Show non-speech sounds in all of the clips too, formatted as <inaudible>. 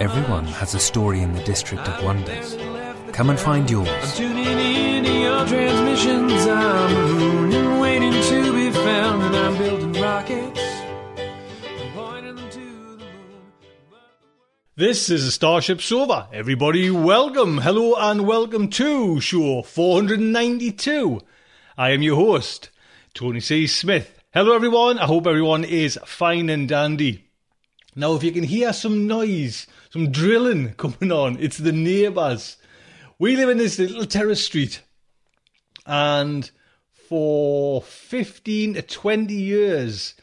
Everyone has a story in the District of Wonders. Come and find yours. Tuning in to your transmissions. I'm mooning, waiting to be found, and I'm building rockets. Pointing them to the moon. This is a Starship Sofa. Everybody, welcome, hello, and welcome to show 492. I am your host, Tony C. Smith. Hello, everyone. I hope everyone is fine and dandy. Now, if you can hear some noise, some drilling <laughs> coming on, it's the neighbours. We live in this little terrace street, and for 15 to 20 years,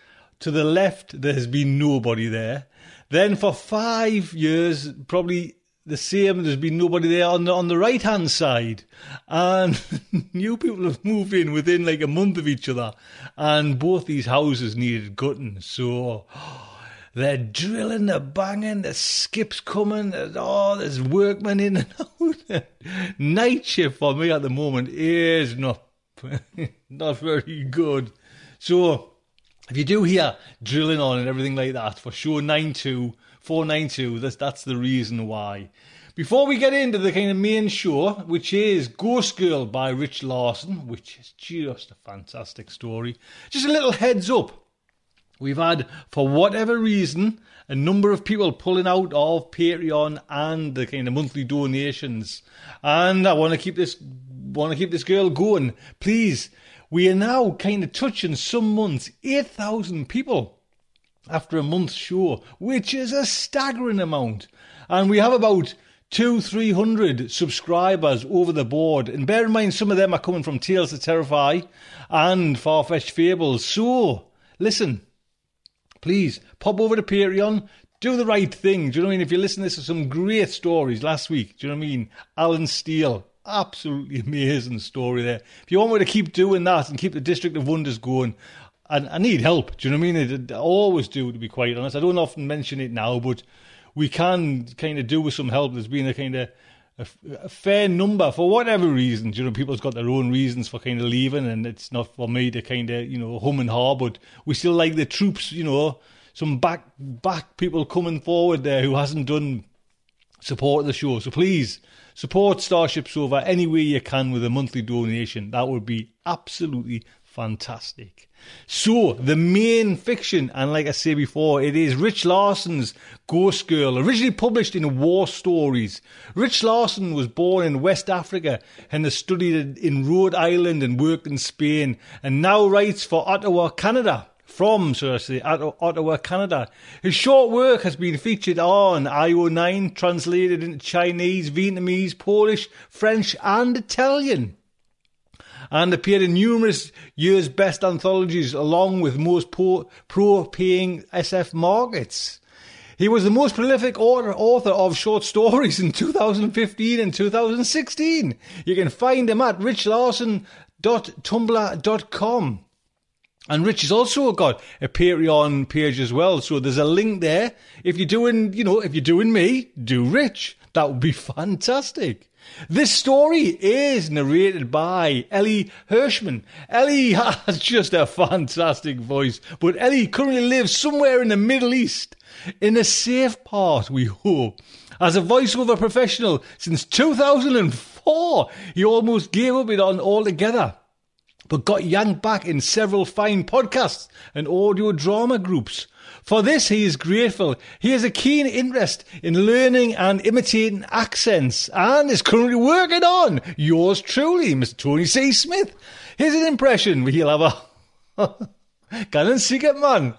to the left, there has been nobody there. Then for five years, probably the same, there's been nobody there on the, on the right hand side. And <laughs> new people have moved in within like a month of each other. And both these houses needed gutting. So they're drilling, they're banging, the skips coming, there's, oh, there's workmen in and out. <laughs> Night shift for me at the moment is not, <laughs> not very good. So if you do hear drilling on and everything like that for show 92, 492, that's, that's the reason why. Before we get into the kind of main show, which is Ghost Girl by Rich Larson, which is just a fantastic story, just a little heads up. We've had, for whatever reason, a number of people pulling out of Patreon and the kind of monthly donations. And I want to keep this want to keep this girl going. Please, we are now kind of touching some months 8,000 people after a month's show, which is a staggering amount. And we have about two, three hundred subscribers over the board. And bear in mind, some of them are coming from Tales to Terrify and Farfetched Fables. So, listen, please pop over to Patreon. Do the right thing. Do you know what I mean? If you listen to some great stories last week. Do you know what I mean? Allen Steele, absolutely <laughs> amazing story there. If you want me to keep doing that and keep the District of Wonders going, and I need help. Do you know what I mean? I always do, to be quite honest. I don't often mention it now, but we can kind of do with some help. There's been a kind of a, a fair number for whatever reasons. You know, people's got their own reasons for kind of leaving, and it's not for me to kind of you know hum and haw. But we still like the troops. You know, some back back people coming forward there who hasn't done support the show. So please support Starship Sofa any way you can with a monthly donation. That would be absolutely fantastic. So, the main fiction, and like I say before, it is Rich Larson's Ghost Girl, originally published in War Stories. Rich Larson was born in West Africa and has studied in Rhode Island and worked in Spain, and now writes for Ottawa, Canada. From, so I say, Ottawa, Canada. His short work has been featured on IO9, translated into Chinese, Vietnamese, Polish, French, and Italian. And appeared in numerous years' best anthologies along with most pro paying SF markets. He was the most prolific author of short stories in <laughs> 2015 and 2016. You can find him at richlarson.tumblr.com. And Rich has also got a Patreon page as well. So there's a link there. If you're doing, you know, if you're doing me, do Rich. That would be <laughs> fantastic. This story is narrated by Ellie Hirschman. Ellie <laughs> has just a fantastic voice, but Ellie currently lives somewhere in the Middle East, in a safe part, we hope. As a voiceover professional since 2004, he almost gave up it on altogether but got yanked back in several fine podcasts and audio drama groups. For this, he is grateful. He has a keen interest in learning and imitating accents and is currently working on yours truly, Mr. Tony C. Smith. Here's an impression he'll have a. Can and see man.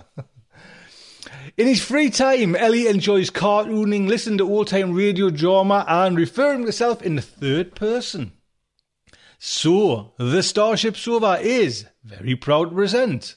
In his free time, Ellie enjoys cartooning, listening to old time radio drama, and referring to himself in the third person. So, the Starship Sofa is very proud to present.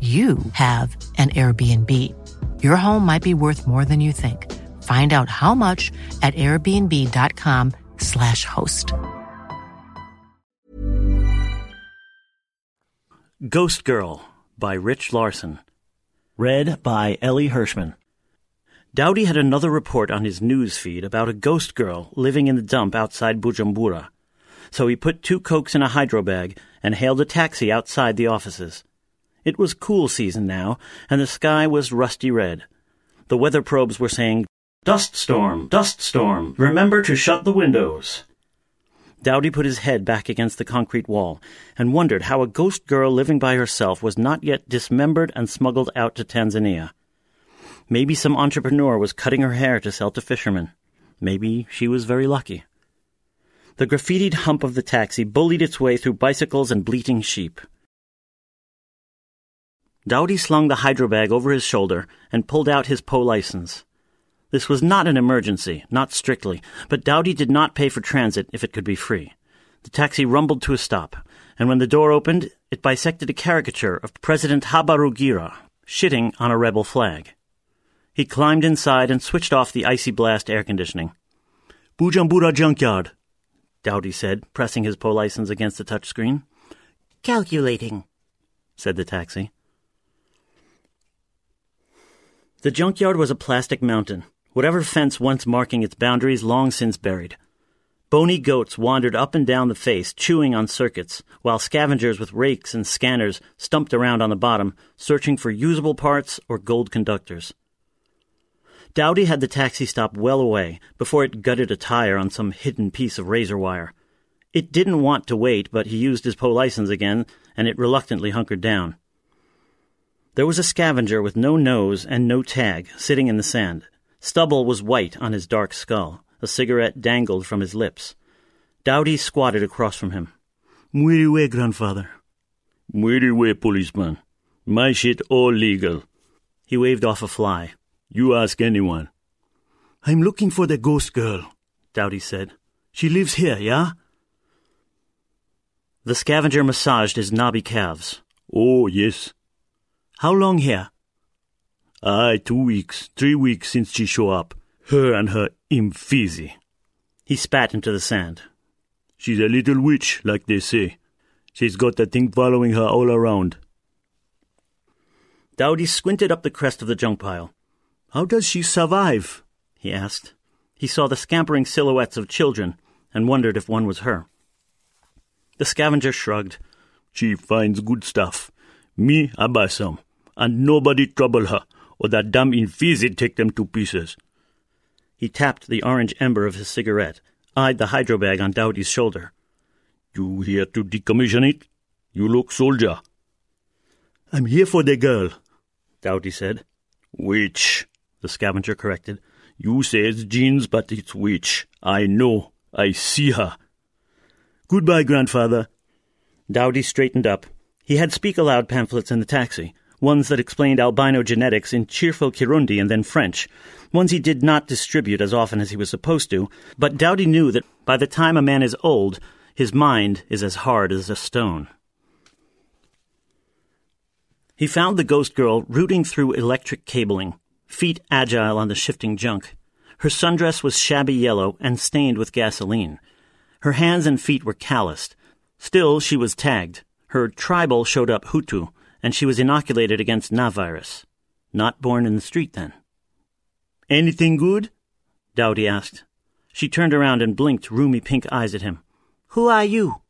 you have an Airbnb. Your home might be worth more than you think. Find out how much at airbnb.com/slash host. Ghost Girl by Rich Larson. Read by Ellie Hirschman. Dowdy had another report on his news feed about a ghost girl living in the dump outside Bujumbura. So he put two cokes in a hydro bag and hailed a taxi outside the offices. It was cool season now, and the sky was rusty red. The weather probes were saying, Dust storm, dust storm, remember to shut the windows. Dowdy put his head back against the concrete wall and wondered how a ghost girl living by herself was not yet dismembered and smuggled out to Tanzania. Maybe some entrepreneur was cutting her hair to sell to fishermen. Maybe she was very lucky. The graffitied hump of the taxi bullied its way through bicycles and bleating sheep. Dowdy slung the hydro bag over his shoulder and pulled out his PO license. This was not an emergency, not strictly, but Dowdy did not pay for transit if it could be free. The taxi rumbled to a stop, and when the door opened, it bisected a caricature of President Habarugira, shitting on a rebel flag. He climbed inside and switched off the icy blast air conditioning. Bujumbura Junkyard, Dowdy said, pressing his PO license against the touchscreen. Calculating, said the taxi. The junkyard was a plastic mountain, whatever fence once marking its boundaries long since buried. Bony goats wandered up and down the face, chewing on circuits, while scavengers with rakes and scanners stumped around on the bottom, searching for usable parts or gold conductors. Dowdy had the taxi stop well away before it gutted a tire on some hidden piece of razor wire. It didn't want to wait, but he used his PO license again, and it reluctantly hunkered down. There was a scavenger with no nose and no tag sitting in the sand. Stubble was white on his dark skull. A cigarette dangled from his lips. Dowdy squatted across from him. Muy way, grandfather. Muy way, policeman. My shit all legal. He waved off a fly. You ask anyone. I'm looking for the ghost girl, Dowdy said. She lives here, yeah? The scavenger massaged his knobby calves. Oh, yes. How long here? Aye, two weeks, three weeks since she show up. Her and her imfizi. He spat into the sand. She's a little witch, like they say. She's got that thing following her all around. Dowdy squinted up the crest of the junk pile. How does she survive? he asked. He saw the scampering silhouettes of children and wondered if one was her. The scavenger shrugged. She finds good stuff. Me, I buy some. And nobody trouble her, or that damn infizid take them to pieces. He tapped the orange ember of his cigarette, eyed the hydro bag on Dowdy's shoulder. You here to decommission it? You look soldier. I'm here for the girl, Dowdy said. Witch, the scavenger corrected. You say it's jeans, but it's witch. I know. I see her. Goodbye, grandfather. Dowdy straightened up. He had speak aloud pamphlets in the taxi, ones that explained albino genetics in cheerful Kirundi and then French, ones he did not distribute as often as he was supposed to, but Dowdy knew that by the time a man is old, his mind is as hard as a stone. He found the ghost girl rooting through electric cabling, feet agile on the shifting junk. Her sundress was shabby yellow and stained with gasoline. Her hands and feet were calloused. Still, she was tagged. Her tribal showed up Hutu, and she was inoculated against Na virus. Not born in the street, then. Anything good? Dowdy asked. She turned around and blinked roomy pink eyes at him. Who are you?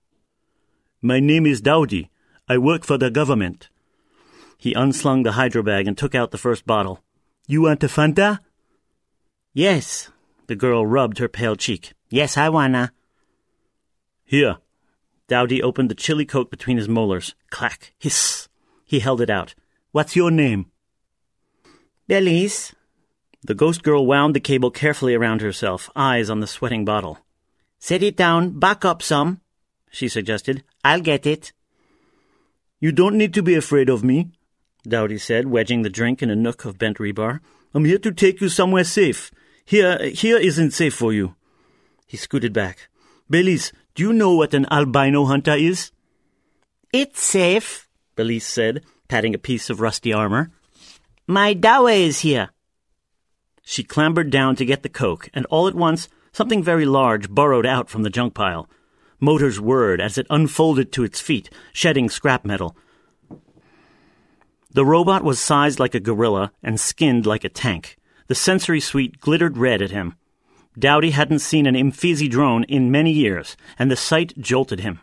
My name is Dowdy. I work for the government. He unslung the hydro bag and took out the first bottle. You want a Fanta? Yes. The girl rubbed her pale cheek. Yes, I wanna. Here. Dowdy opened the chilly coke between his molars. Clack. Hiss. He held it out. What's your name? Belize. The ghost girl wound the cable carefully around herself, eyes on the sweating bottle. Set it down, back up some, she suggested. I'll get it. You don't need to be afraid of me, Dowdy said, wedging the drink in a nook of bent rebar. I'm here to take you somewhere safe. Here, here isn't safe for you. He scooted back. Belize, do you know what an albino hunter is? It's safe, Belize said, patting a piece of rusty armor. My dawa is here. She clambered down to get the coke, and all at once something very large burrowed out from the junk pile. Motors whirred as it unfolded to its feet, shedding scrap metal. The robot was sized like a gorilla and skinned like a tank. The sensory suite glittered red at him. Dowdy hadn't seen an Imfizi drone in many years, and the sight jolted him.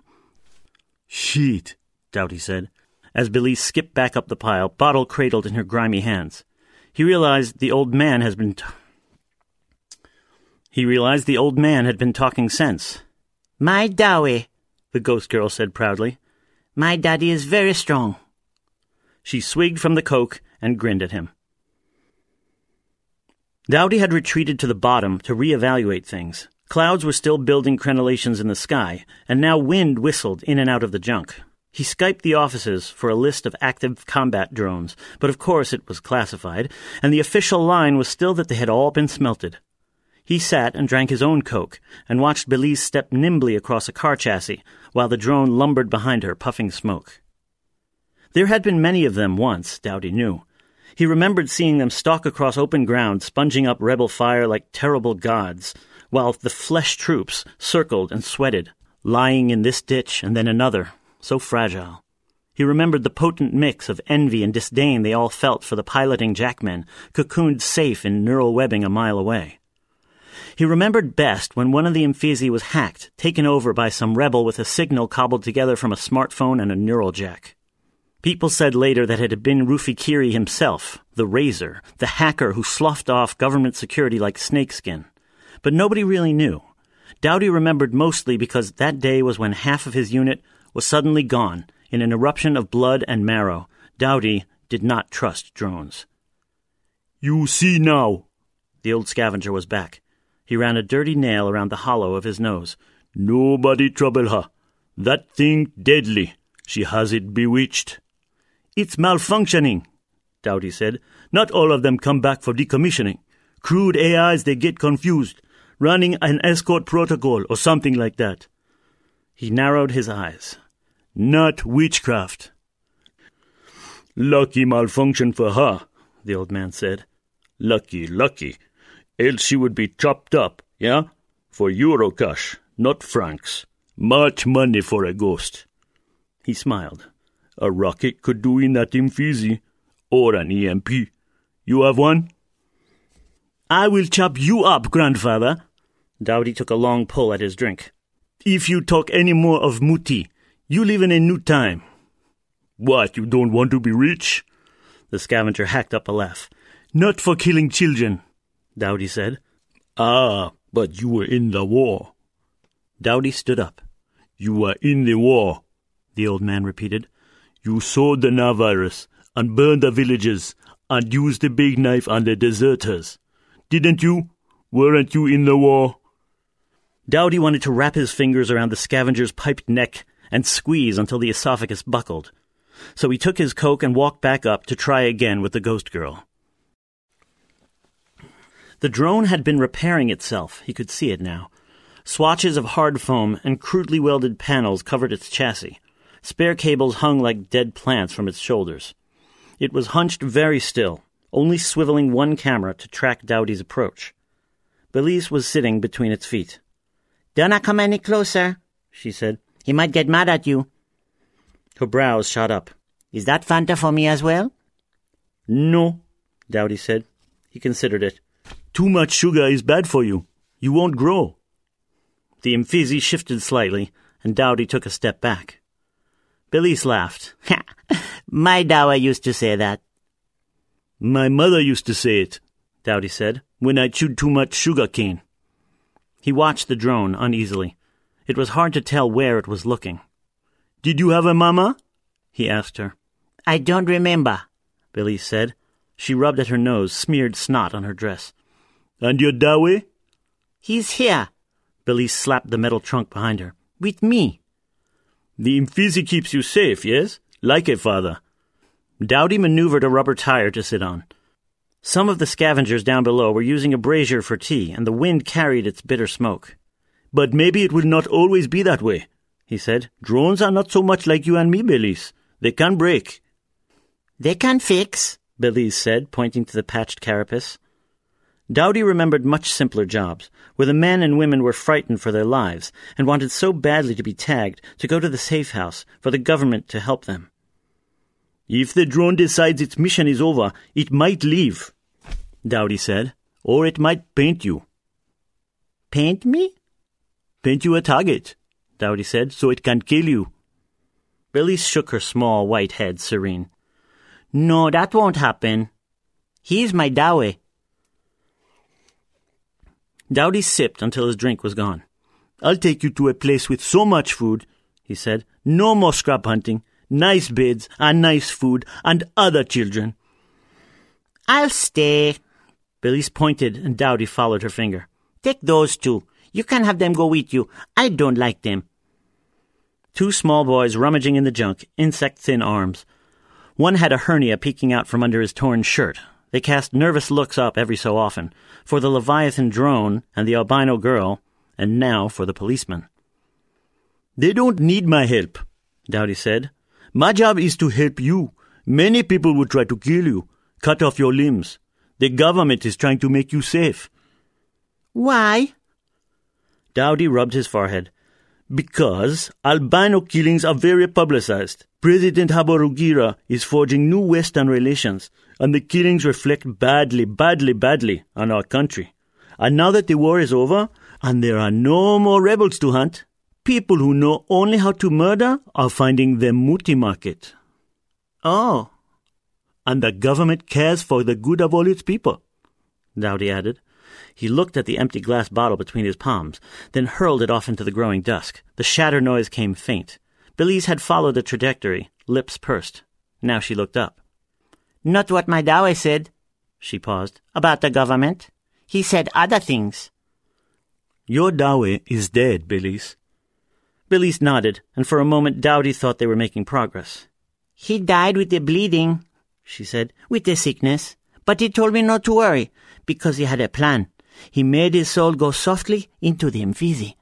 Shit, Dowdy said, as Belize skipped back up the pile, bottle cradled in her grimy hands. He realized the old man has been. T- he realized the old man had been talking sense. My Dawe, the ghost girl said proudly. My daddy is very strong. She swigged from the coke and grinned at him. Dowdy had retreated to the bottom to reevaluate things. Clouds were still building crenellations in the sky, and now wind whistled in and out of the junk. He Skyped the offices for a list of active combat drones, but of course it was classified, and the official line was still that they had all been smelted. He sat and drank his own coke, and watched Belize step nimbly across a car chassis, while the drone lumbered behind her, puffing smoke. There had been many of them once, Dowdy knew. He remembered seeing them stalk across open ground, sponging up rebel fire like terrible gods, while the flesh troops circled and sweated, lying in this ditch and then another, so fragile. He remembered the potent mix of envy and disdain they all felt for the piloting jackmen, cocooned safe in neural webbing a mile away. He remembered best when one of the Imfizi was hacked, taken over by some rebel with a signal cobbled together from a smartphone and a neural jack. People said later that it had been Rufikiri himself, the razor, the hacker who sloughed off government security like snakeskin. But nobody really knew. Dowdy remembered mostly because that day was when half of his unit was suddenly gone in an eruption of blood and marrow. Dowdy did not trust drones. You see now. The old scavenger was back. He ran a dirty nail around the hollow of his nose. Nobody trouble her. That thing deadly. She has it bewitched. It's malfunctioning, Dowdy said. Not all of them come back for decommissioning. Crude AIs, they get confused. Running an escort protocol or something like that. He narrowed his eyes. Not witchcraft. Lucky malfunction for her, the old man said. Lucky, lucky. Else she would be chopped up, yeah? For Eurocash, not francs. Much money for a ghost. He smiled. A rocket could do in that Imfizi, or an EMP. You have one? I will chop you up, grandfather. Dowdy took a long pull at his drink. If you talk any more of Muti, you live in a new time. What, you don't want to be rich? The scavenger hacked up a laugh. Not for killing children, Dowdy said. Ah, but you were in the war. Dowdy stood up. You were in the war, the old man repeated. You saw the Navirus and burned the villages and used the big knife on the deserters. Didn't you? Weren't you in the war? Dowdy wanted to wrap his fingers around the scavenger's piped neck and squeeze until the esophagus buckled. So he took his coke and walked back up to try again with the ghost girl. The drone had been repairing itself. He could see it now. Swatches of hard foam and crudely welded panels covered its chassis. Spare cables hung like dead plants from its shoulders. It was hunched very still, only swiveling one camera to track Dowdy's approach. Belize was sitting between its feet. Do not come any closer, she said. He might get mad at you. Her brows shot up. Is that Fanta for me as well? No, Dowdy said. He considered it. Too much sugar is bad for you. You won't grow. The Imfizi shifted slightly, and Dowdy took a step back. Belize laughed. <laughs> My Dawe used to say that. My mother used to say it, Dowdy said, when I chewed too much sugar cane. He watched the drone uneasily. It was hard to tell where it was looking. Did you have a mama? he asked her. I don't remember, Belize said. She rubbed at her nose, smeared snot on her dress. And your Dawe? He's here. Belize slapped the metal trunk behind her. With me. The Imfizi keeps you safe, yes? Like a father. Dowdy maneuvered a rubber tire to sit on. Some of the scavengers down below were using a brazier for tea, and the wind carried its bitter smoke. But maybe it will not always be that way, he said. Drones are not so much like you and me, Belize. They can break. They can fix, Belize said, pointing to the patched carapace. Dowdy remembered much simpler jobs, where the men and women were frightened for their lives and wanted so badly to be tagged to go to the safe house for the government to help them. If the drone decides its mission is over, it might leave, Dowdy said, or it might paint you. Paint me? Paint you a target, Dowdy said, so it can kill you. Belize shook her small white head serene. No, that won't happen. He's my Dawe. Dowdy sipped until his drink was gone. I'll take you to a place with so much food, he said. No more scrap hunting, nice beds and nice food and other children. I'll stay. Belize pointed and Dowdy followed her finger. Take those two. You can have them go with you. I don't like them. Two small boys rummaging in the junk, insect thin arms. One had a hernia peeking out from under his torn shirt. They cast nervous looks up every so often, for the Leviathan drone and the albino girl, and now for the policeman. They don't need my help, Dowdy said. My job is to help you. Many people would try to kill you, cut off your limbs. The government is trying to make you safe. Why? Dowdy rubbed his forehead. Because albino killings are very publicized. President Habarugira is forging new Western relations, and the killings reflect badly, badly, badly on our country. And now that the war is over, and there are no more rebels to hunt, people who know only how to murder are finding the muti market. Oh. And the government cares for the good of all its people, Dowdy added. He looked at the empty glass bottle between his palms, then hurled it off into the growing dusk. The shatter noise came faint. Belize had followed the trajectory, lips pursed. Now she looked up. Not what my Dawe said. She paused. About the government. He said other things. Your Dawe is dead, Belize. Belize nodded, and for a moment Dowdy thought they were making progress. He died with the bleeding, she said, with the sickness. But he told me not to worry, because he had a plan. He made his soul go softly into the Mfizi.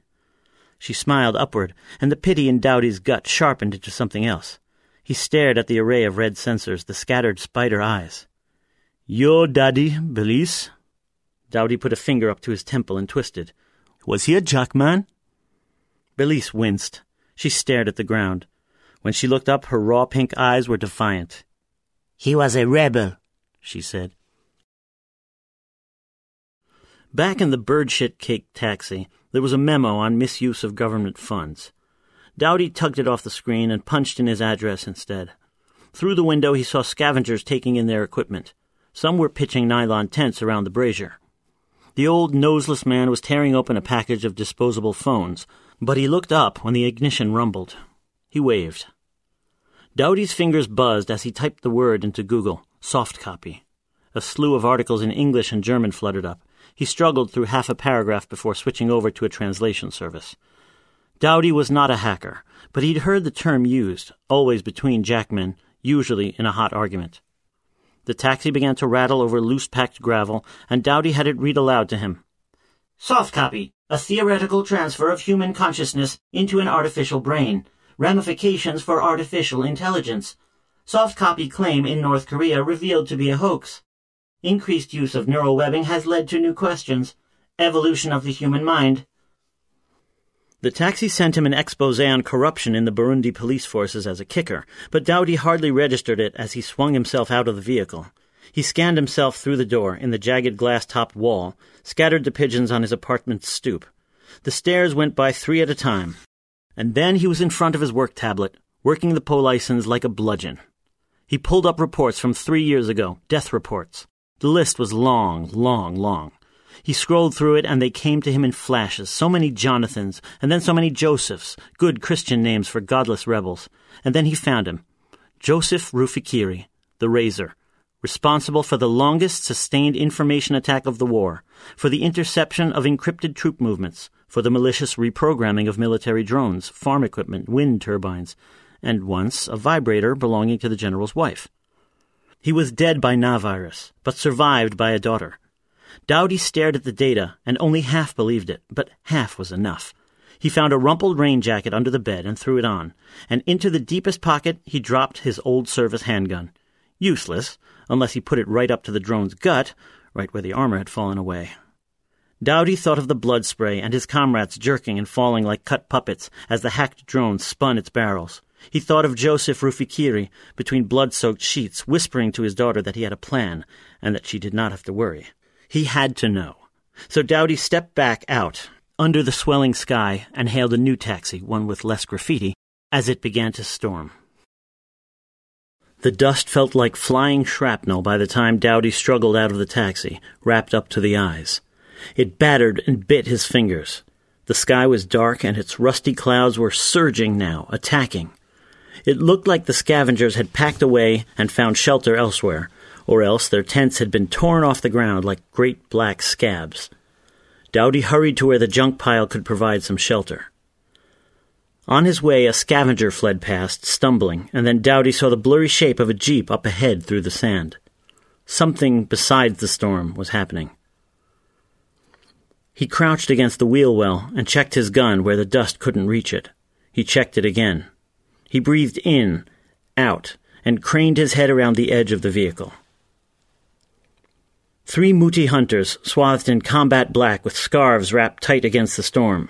She smiled upward, and the pity in Dowdy's gut sharpened into something else. He stared at the array of red sensors, the scattered spider eyes. Your daddy, Belize? Dowdy put a finger up to his temple and twisted. Was he a jackman? Belize winced. She stared at the ground. When she looked up, her raw pink eyes were defiant. He was a rebel, she said. Back in the bird shit cake taxi, there was a memo on misuse of government funds. Dowdy tugged it off the screen and punched in his address instead. Through the window, he saw scavengers taking in their equipment. Some were pitching nylon tents around the brazier. The old noseless man was tearing open a package of disposable phones, but he looked up when the ignition rumbled. He waved. Dowdy's fingers buzzed as he typed the word into Google soft copy. A slew of articles in English and German fluttered up. He struggled through half a paragraph before switching over to a translation service. Dowdy was not a hacker, but he'd heard the term used, always between jackmen, usually in a hot argument. The taxi began to rattle over loose packed gravel, and Dowdy had it read aloud to him. Soft copy. A theoretical transfer of human consciousness into an artificial brain. Ramifications for artificial intelligence. Soft copy claim in North Korea revealed to be a hoax. Increased use of neural webbing has led to new questions. Evolution of the human mind. The taxi sent him an expose on corruption in the Burundi police forces as a kicker, but Dowdy hardly registered it as he swung himself out of the vehicle. He scanned himself through the door in the jagged glass topped wall, scattered the pigeons on his apartment's stoop. The stairs went by three at a time, and then he was in front of his work tablet, working the POLICENS like a bludgeon. He pulled up reports from three years ago, death reports. The list was long, long, long. He scrolled through it, and they came to him in flashes. So many Jonathans, and then so many Josephs, good Christian names for godless rebels. And then he found him. Joseph Rufikiri, the Razor, responsible for the longest sustained information attack of the war, for the interception of encrypted troop movements, for the malicious reprogramming of military drones, farm equipment, wind turbines, and once a vibrator belonging to the general's wife. He was dead by Navirus, but survived by a daughter. Dowdy stared at the data and only half believed it, but half was enough. He found a rumpled rain jacket under the bed and threw it on, and into the deepest pocket he dropped his old service handgun. Useless, unless he put it right up to the drone's gut, right where the armor had fallen away. Dowdy thought of the blood spray and his comrades jerking and falling like cut puppets as the hacked drone spun its barrels. He thought of Joseph Rufikiri between blood-soaked sheets, whispering to his daughter that he had a plan and that she did not have to worry. He had to know. So Dowdy stepped back out under the swelling sky and hailed a new taxi, one with less graffiti, as it began to storm. The dust felt like flying shrapnel by the time Dowdy struggled out of the taxi, wrapped up to the eyes. It battered and bit his fingers. The sky was dark and its rusty clouds were surging now, attacking. It looked like the scavengers had packed away and found shelter elsewhere, or else their tents had been torn off the ground like great black scabs. Dowdy hurried to where the junk pile could provide some shelter. On his way, a scavenger fled past, stumbling, and then Dowdy saw the blurry shape of a jeep up ahead through the sand. Something besides the storm was happening. He crouched against the wheel well and checked his gun where the dust couldn't reach it. He checked it again. He breathed in, out, and craned his head around the edge of the vehicle. Three Muti hunters, swathed in combat black with scarves wrapped tight against the storm.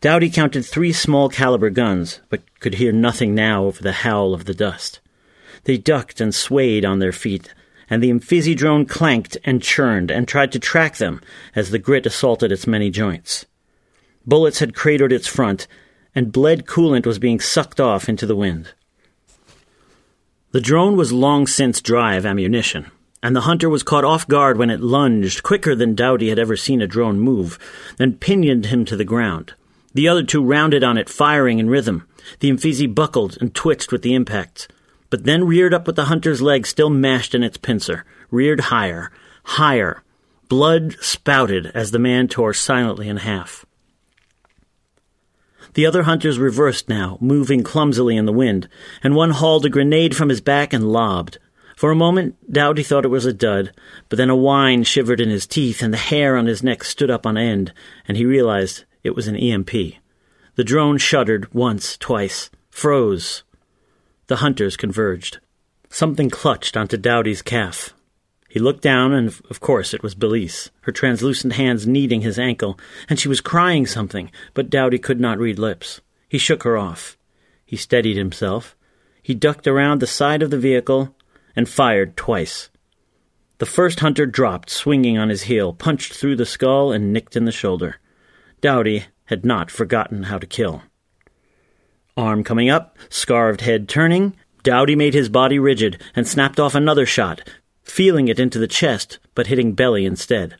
Dowdy counted three small caliber guns, but could hear nothing now over the howl of the dust. They ducked and swayed on their feet, and the Mfizi drone clanked and churned and tried to track them as the grit assaulted its many joints. Bullets had cratered its front, and bled coolant was being sucked off into the wind. The drone was long since dry of ammunition. and the hunter was caught off guard when it lunged, quicker than Dowdy had ever seen a drone move, then pinioned him to the ground. The other two rounded on it, firing in rhythm. The Mfizi buckled and twitched with the impacts, but then reared up with the hunter's leg still mashed in its pincer, reared higher, higher. Blood spouted as the man tore silently in half. The other hunters reversed now, moving clumsily in the wind, and one hauled a grenade from his back and lobbed. For a moment, Dowdy thought it was a dud, but then a whine shivered in his teeth and the hair on his neck stood up on end, and he realized it was an EMP. The drone shuddered once, twice, froze. The hunters converged. Something clutched onto Dowdy's calf. He looked down, and of course it was Belize, her translucent hands kneading his ankle, and she was crying something, but Dowdy could not read lips. He shook her off. He steadied himself. He ducked around the side of the vehicle and fired twice. The first hunter dropped, swinging on his heel, punched through the skull, and nicked in the shoulder. Dowdy had not forgotten how to kill. Arm coming up, scarved head turning, Dowdy made his body rigid and snapped off another shot, feeling it into the chest, but hitting belly instead.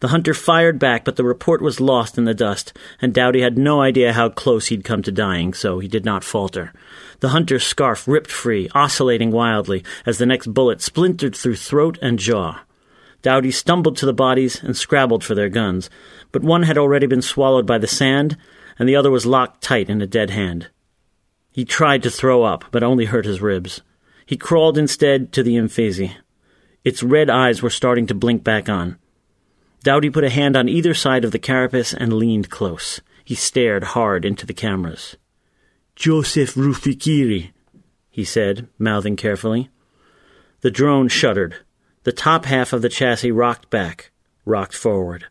The hunter fired back, but the report was lost in the dust, and Dowdy had no idea how close he'd come to dying, so he did not falter. The hunter's scarf ripped free, oscillating wildly, as the next bullet splintered through throat and jaw. Dowdy stumbled to the bodies and scrabbled for their guns, but one had already been swallowed by the sand, and the other was locked tight in a dead hand. He tried to throw up, but only hurt his ribs. He crawled instead to the Mfizi. Its red eyes were starting to blink back on. Dowdy put a hand on either side of the carapace and leaned close. He stared hard into the cameras. Joseph Rufikiri, he said, mouthing carefully. The drone shuddered. The top half of the chassis rocked back, rocked forward.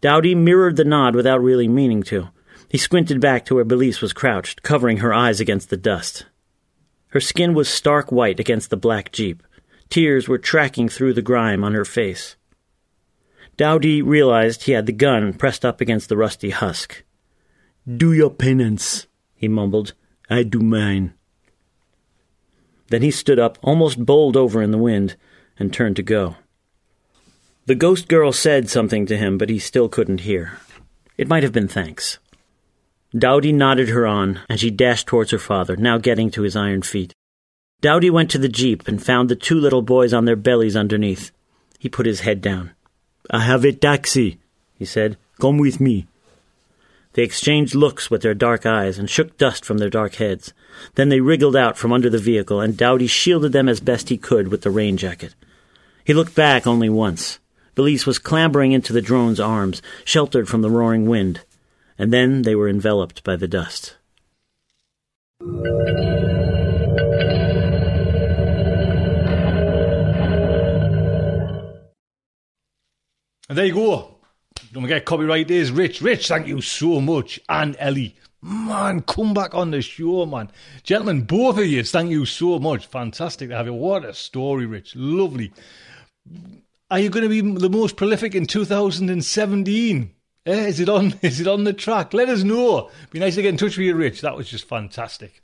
Dowdy mirrored the nod without really meaning to. He squinted back to where Belize was crouched, covering her eyes against the dust. Her skin was stark white against the black jeep. Tears were tracking through the grime on her face. Dowdy realized he had the gun pressed up against the rusty husk. Do your penance, he mumbled. I do mine. Then he stood up, almost bowled over in the wind, and turned to go. The ghost girl said something to him, but he still couldn't hear. It might have been thanks. Dowdy nodded her on, and she dashed towards her father, now getting to his iron feet. Dowdy went to the jeep and found the two little boys on their bellies underneath. He put his head down. I have a taxi, he said. Come with me. They exchanged looks with their dark eyes and shook dust from their dark heads. Then they wriggled out from under the vehicle, and Dowdy shielded them as best he could with the rain jacket. He looked back only once. Belize was clambering into the drone's arms, sheltered from the roaring wind, and then they were enveloped by the dust. And there you go. Don't forget, copyright is Rich. Rich, thank you so much. And Ellie. Man, come back on the show, man. Gentlemen, both of you, thank you so much. Fantastic to have you. What a story, Rich. Lovely. Are you going to be the most prolific in 2017? Eh, is it on? <laughs> Is it on the track? Let us know. Be nice to get in touch with you, Rich. That was just fantastic.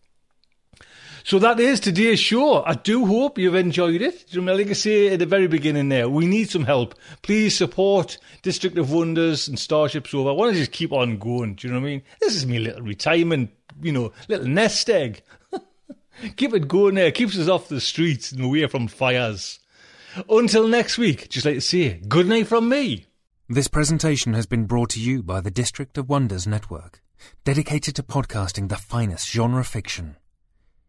So that is today's show. I do hope you've enjoyed it. Like I say at the very beginning there, we need some help. Please support District of Wonders and Starship Sofa. I want to just keep on going. Do you know what I mean? This is me little retirement, you know, little nest egg. <laughs> keep it going there. Keeps us off the streets and away from fires. Until next week, just like to say, good night from me. This presentation has been brought to you by the District of Wonders Network, dedicated to podcasting the finest genre fiction.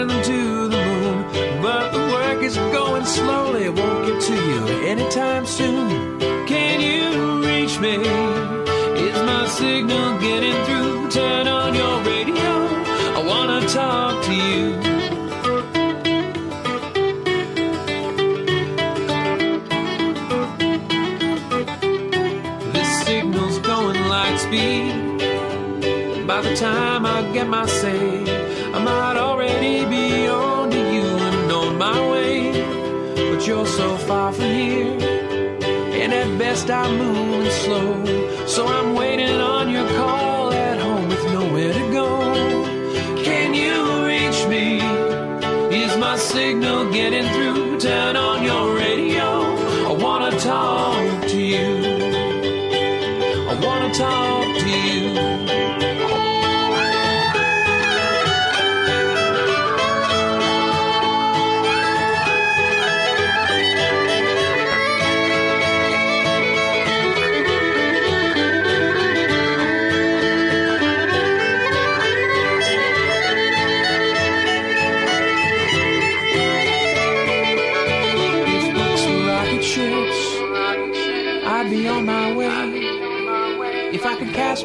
sending to the moon. But the work is going slowly, it won't get to you anytime soon. Can you reach me? Is my signal getting through? Turn on your radio, I wanna talk to you. This signal's going light speed. by the time I get my say. You're so far from here, and at best I'm moving slow. So I'm waiting on your call at home with nowhere to go. Can you reach me? Is my signal getting through?